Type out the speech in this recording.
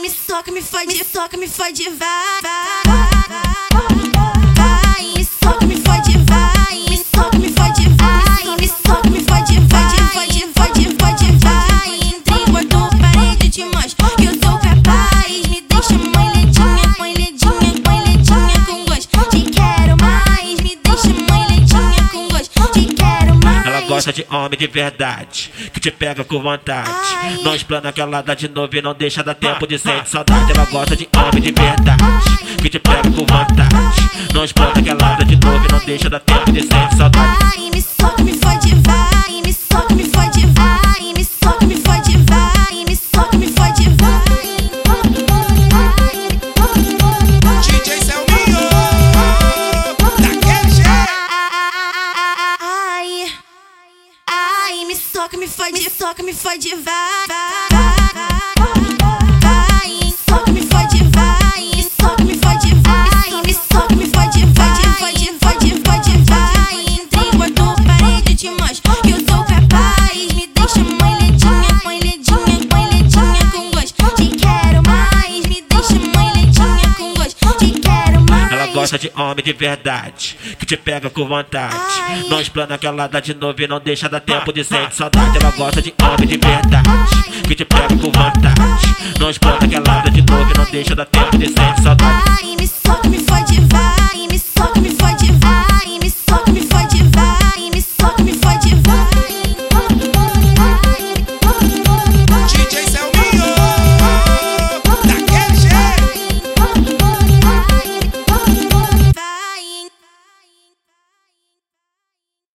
me soca, me fode, me soca, me fode, vai, vai. Gosta de homem de verdade, que te pega com vontade. Ai. Não explana que ela dá de novo e não deixa dar tempo de sentir saudade. Ela gosta de homem de verdade, que te pega com vontade. Não explana que ela dá de novo e não deixa dar tempo de sentir saudade. Me soca, me fode, me soca, me fode, vai, vai, gosta de homem de verdade, que te pega com vontade. Ai. Não explana que ela dá de novo e não deixa dar tempo de sentir saudade. Ela gosta de homem de verdade, que te pega com vontade. Não explana que ela dá de novo e não deixa dar tempo de sentir saudade.